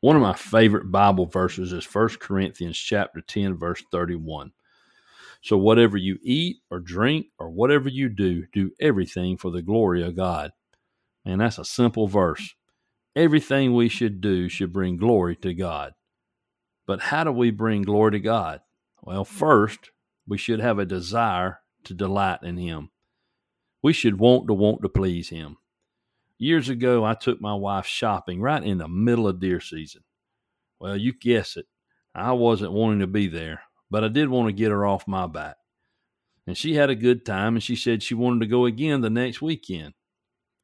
One of my favorite Bible verses is 1 Corinthians chapter 10 verse 31. So whatever you eat or drink or whatever you do, do everything for the glory of God. And that's a simple verse. Everything we should do should bring glory to God. But how do we bring glory to God? Well, first, we should have a desire to delight in Him. We should want to want to please Him. Years ago, I took my wife shopping right in the middle of deer season. Well, you guess it. I wasn't wanting to be there, but I did want to get her off my back. And she had a good time, and she said she wanted to go again the next weekend.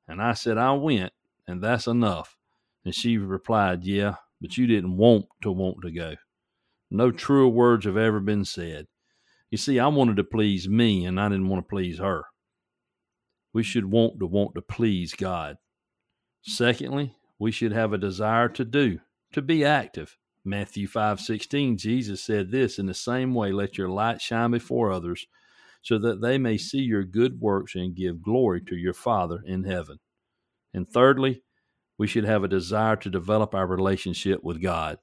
And I said, I went, and that's enough. And she replied, Yeah, but you didn't want to want to go. No truer words have ever been said. You see, I wanted to please me, and I didn't want to please her. We should want to want to please God. Secondly, we should have a desire to do, to be active. Matthew 5:16 Jesus said this in the same way let your light shine before others so that they may see your good works and give glory to your Father in heaven. And thirdly, we should have a desire to develop our relationship with God.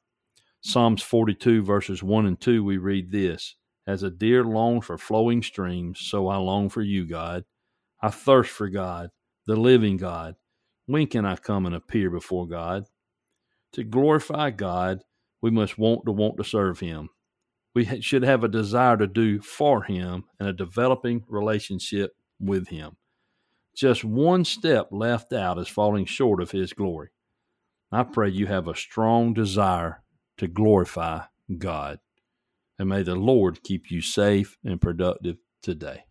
Psalms 42, verses 1 and 2, we read this As a deer longs for flowing streams, so I long for you, God. I thirst for God, the living God. When can I come and appear before God? To glorify God, we must want to want to serve Him. We should have a desire to do for Him and a developing relationship with Him. Just one step left out is falling short of His glory. I pray you have a strong desire to glorify God. And may the Lord keep you safe and productive today.